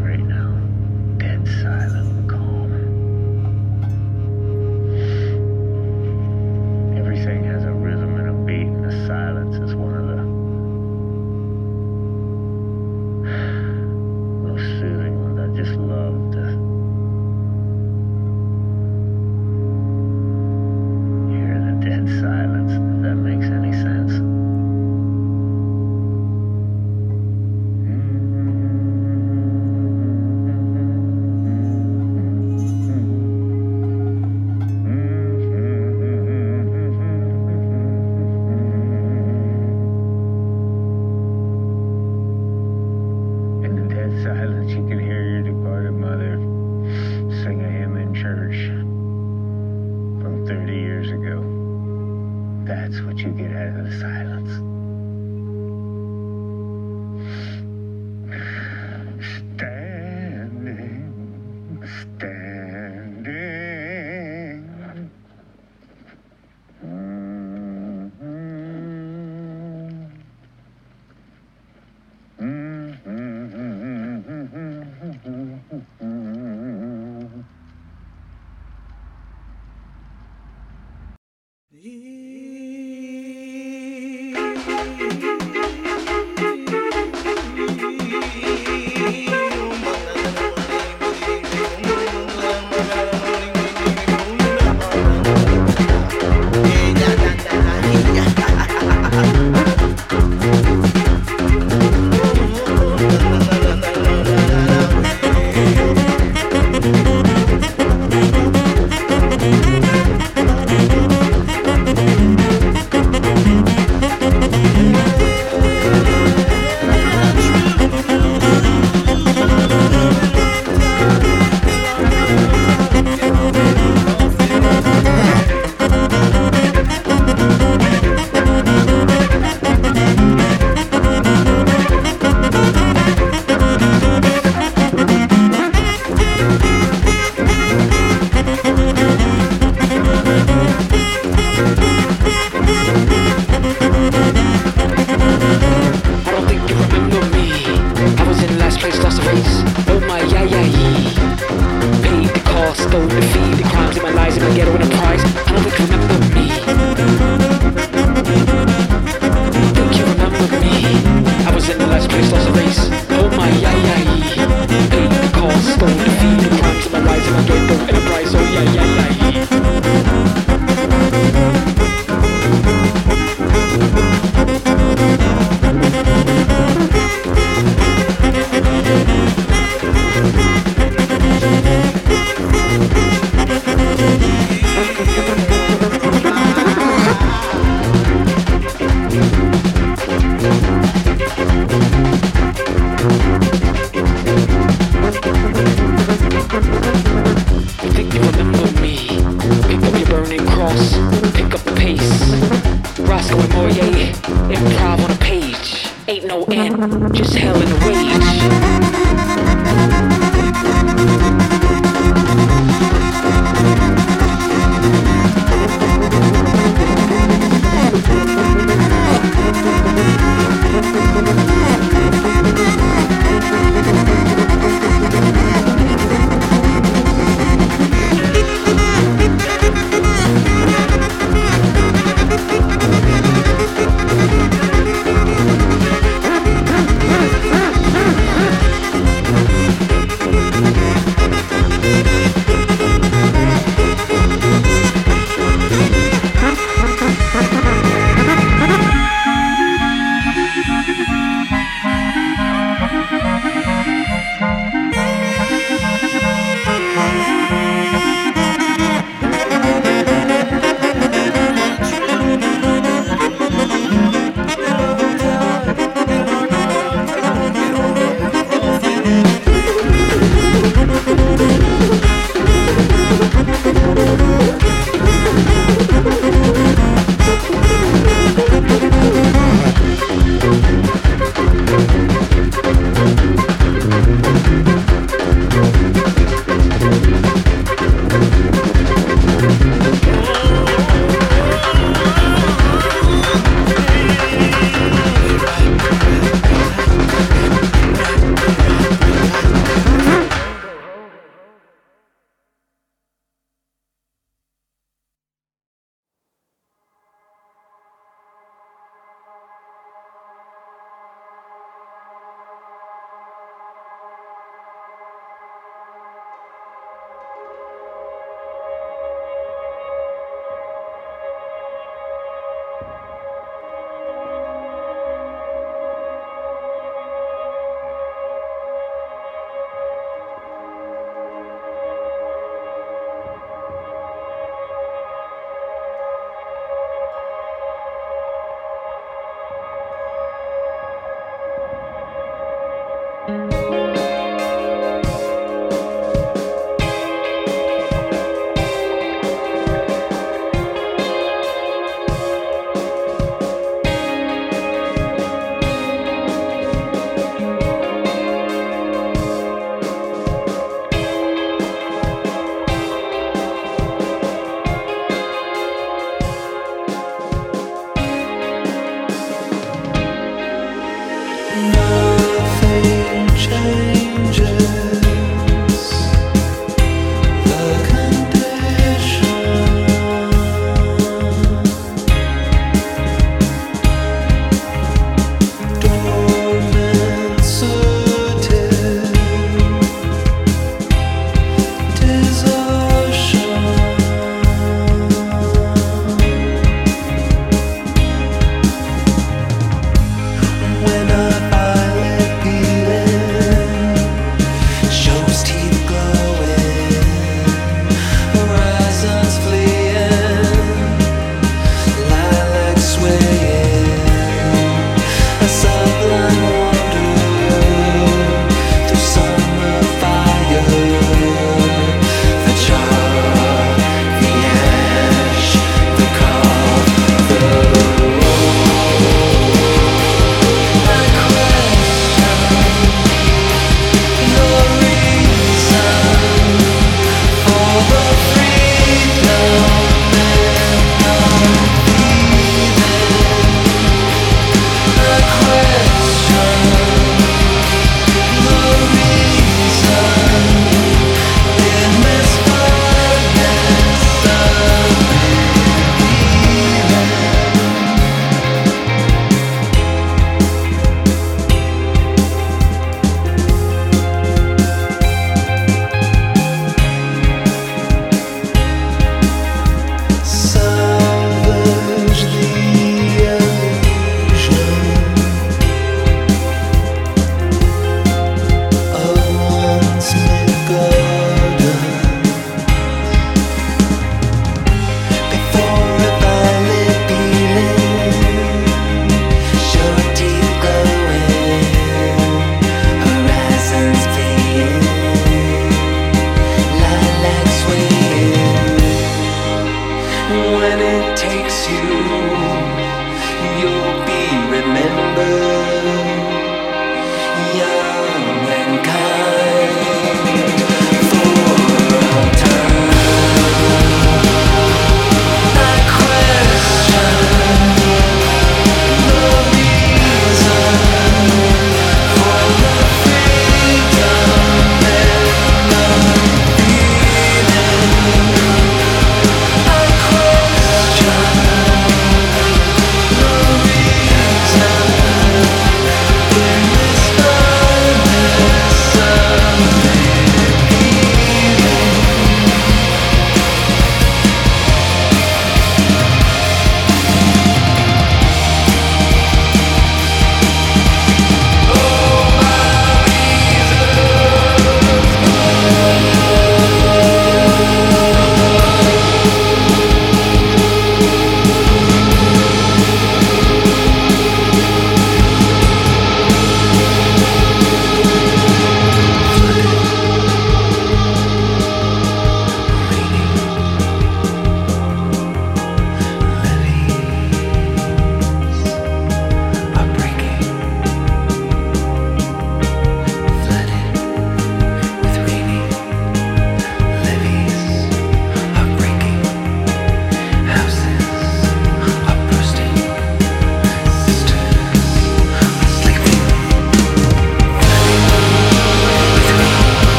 right now, dead silent.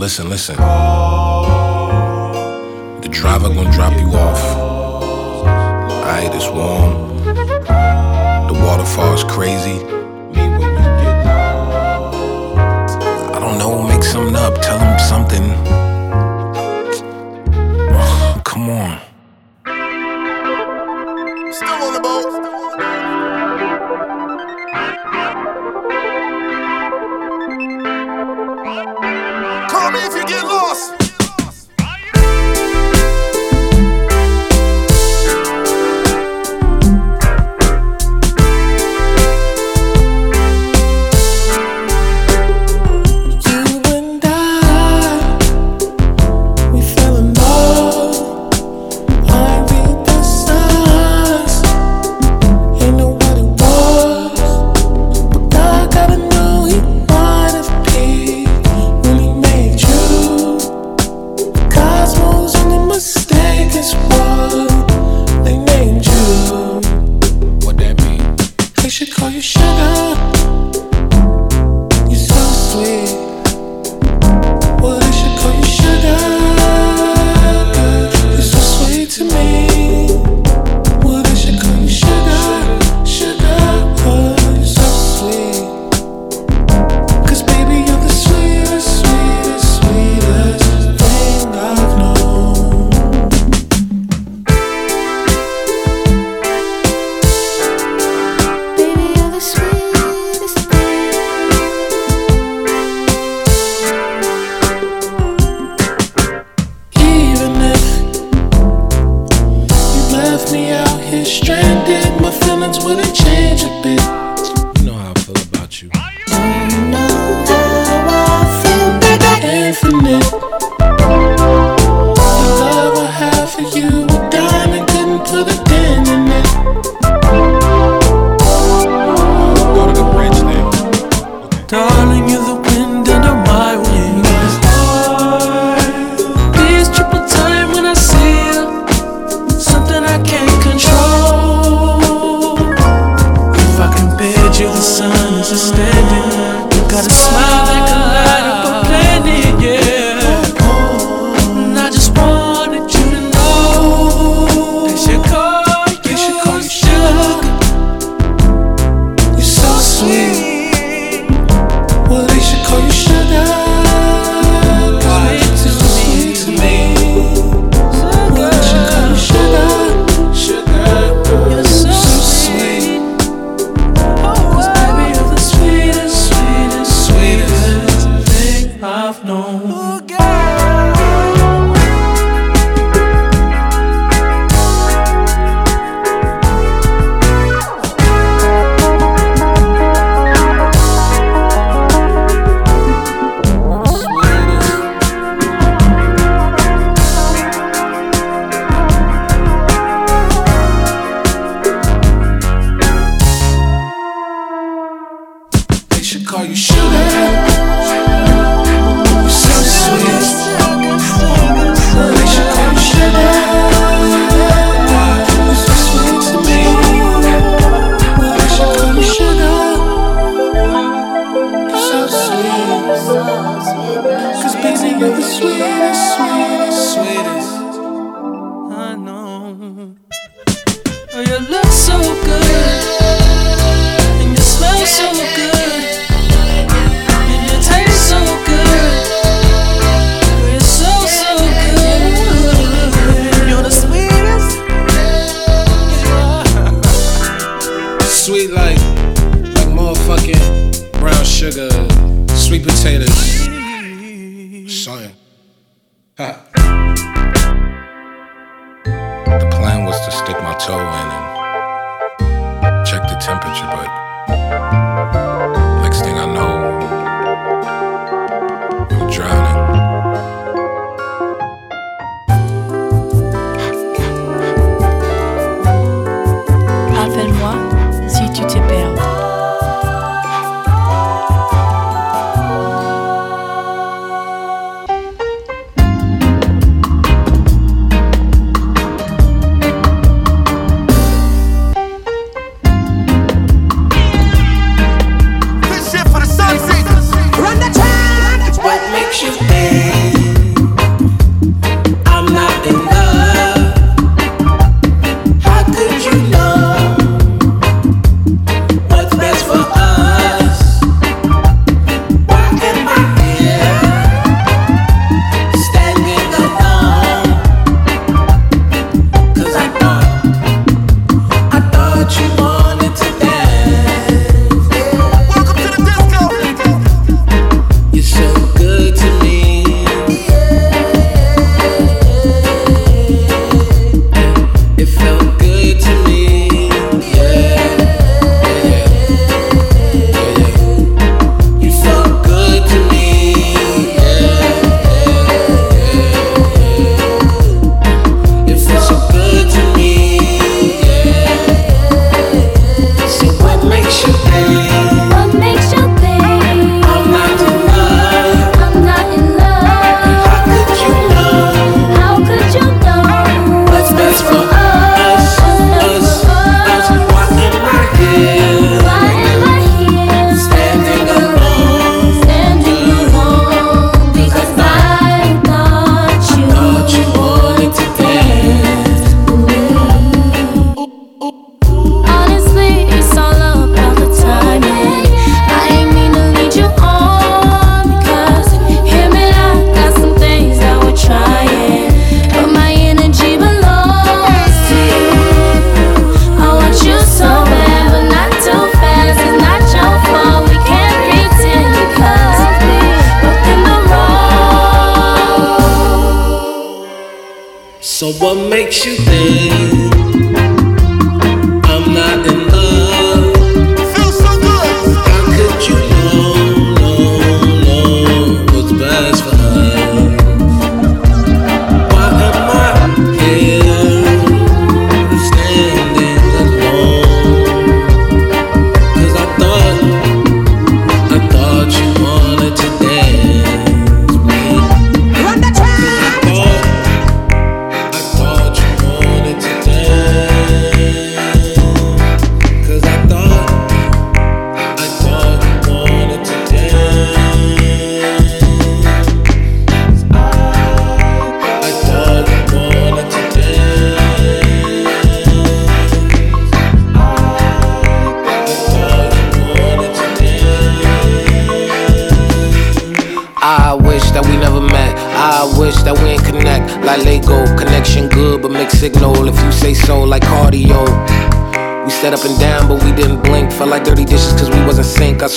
listen, listen. The driver gonna drop you off. Alright, it's warm. The waterfall is crazy. I don't know, make something up, tell him something. Come on.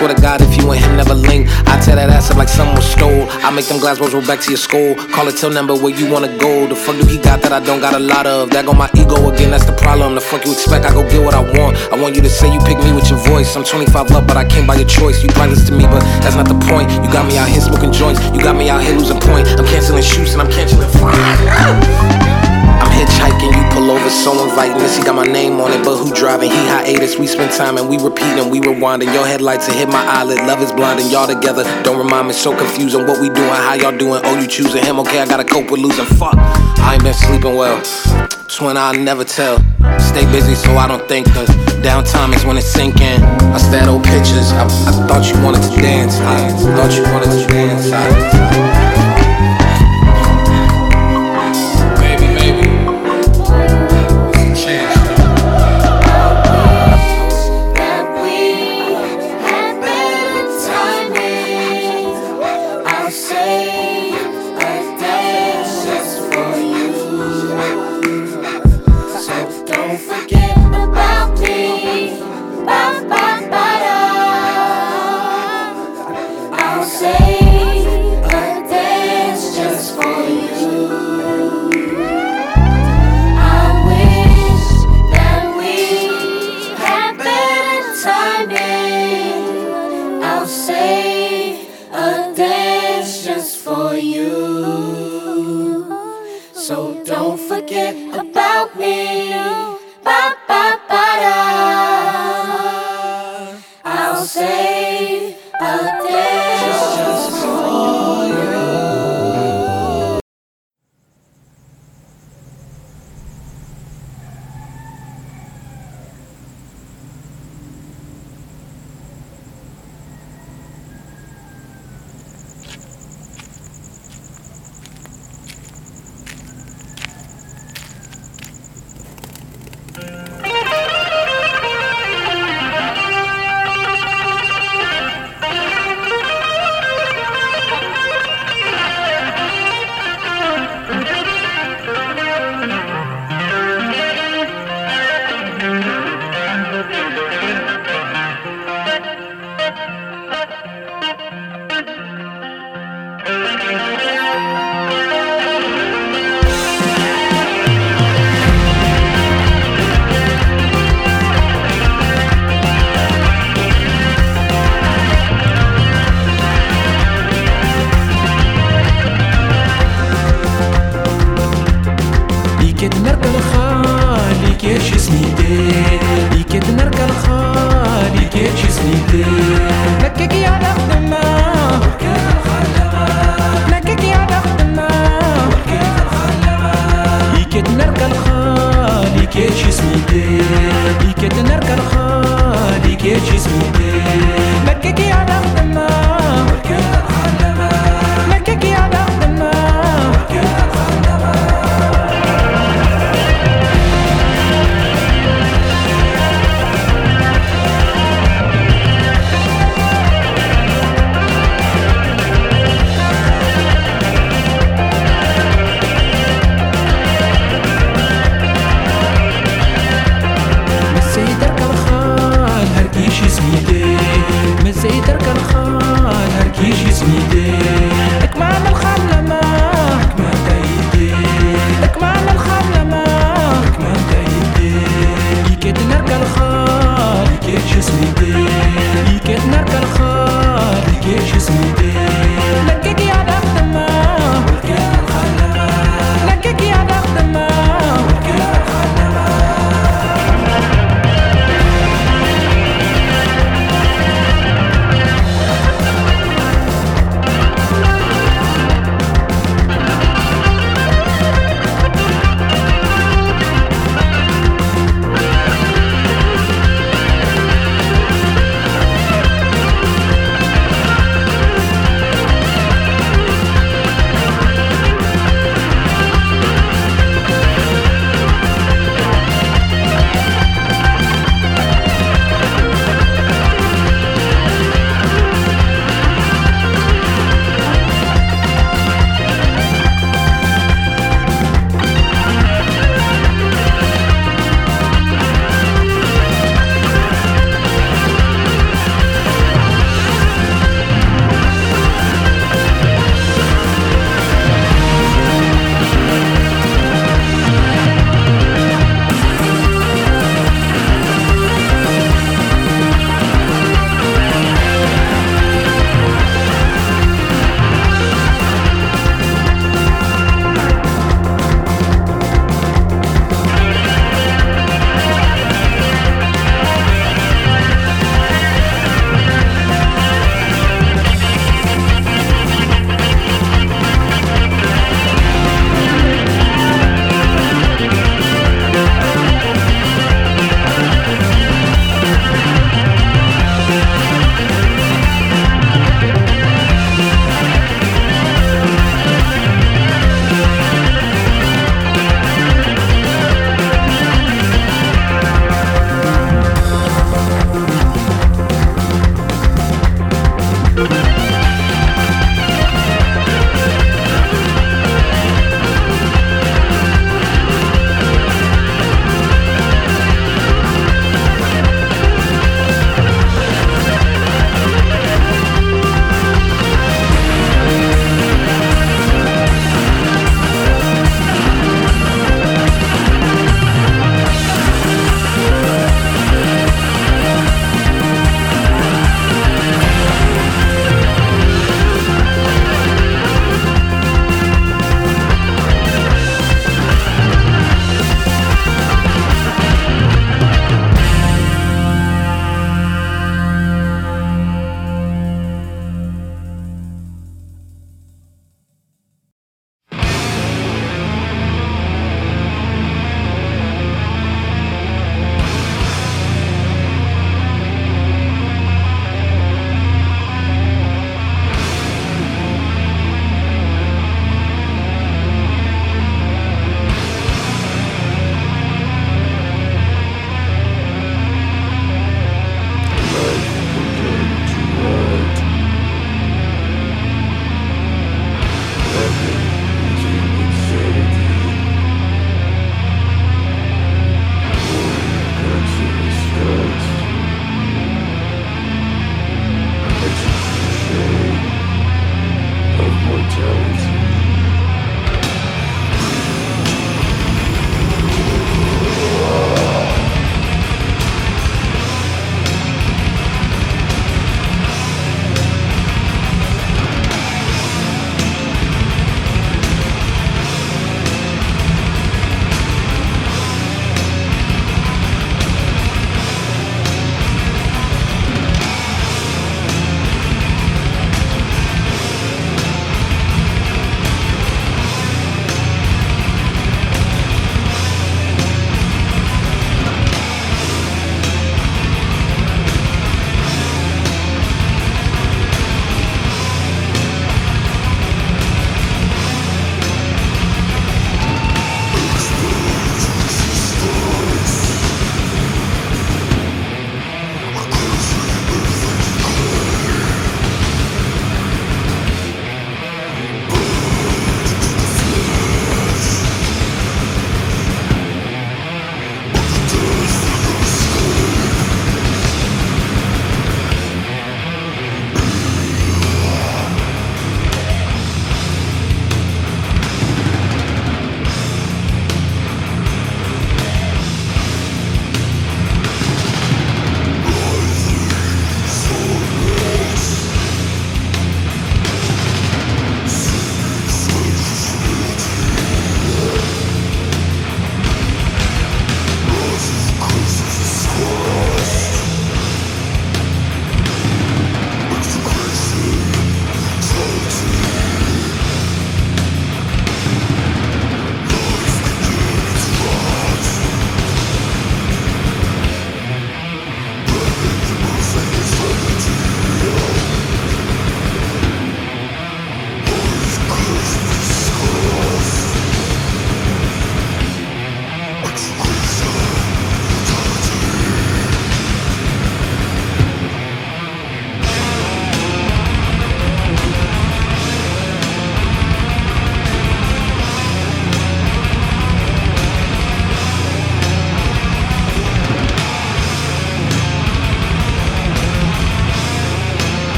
Swear to God, if you and him never link, I tear that ass up like someone stole. I make them glass balls roll back to your skull. Call it till number where you wanna go. The fuck do he got that I don't got a lot of? That go my ego again, that's the problem. The fuck you expect? I go get what I want. I want you to say you pick me with your voice. I'm 25 up, but I came by your choice. You priceless to me, but that's not the point. You got me out here smoking joints. You got me out here losing point. I'm canceling shoots and I'm canceling fine hitchhiking, you pull over, so inviting. This, he got my name on it, but who driving? He hiatus. We spend time and we repeat and we rewinding. Your headlights and hit my eyelid. Love is blind and y'all together. Don't remind me, so confusing. What we doing, how y'all doing? Oh, you choosing him? Okay, I gotta cope with losing. Fuck, I ain't been sleeping well. It's when I never tell. Stay busy so I don't think, cause downtime is when it's sinking. I stare at old pictures. I, I thought you wanted to dance. I thought you wanted to dance. I,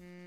Mm-hmm.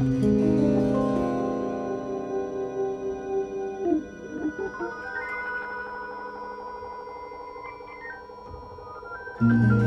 Thank you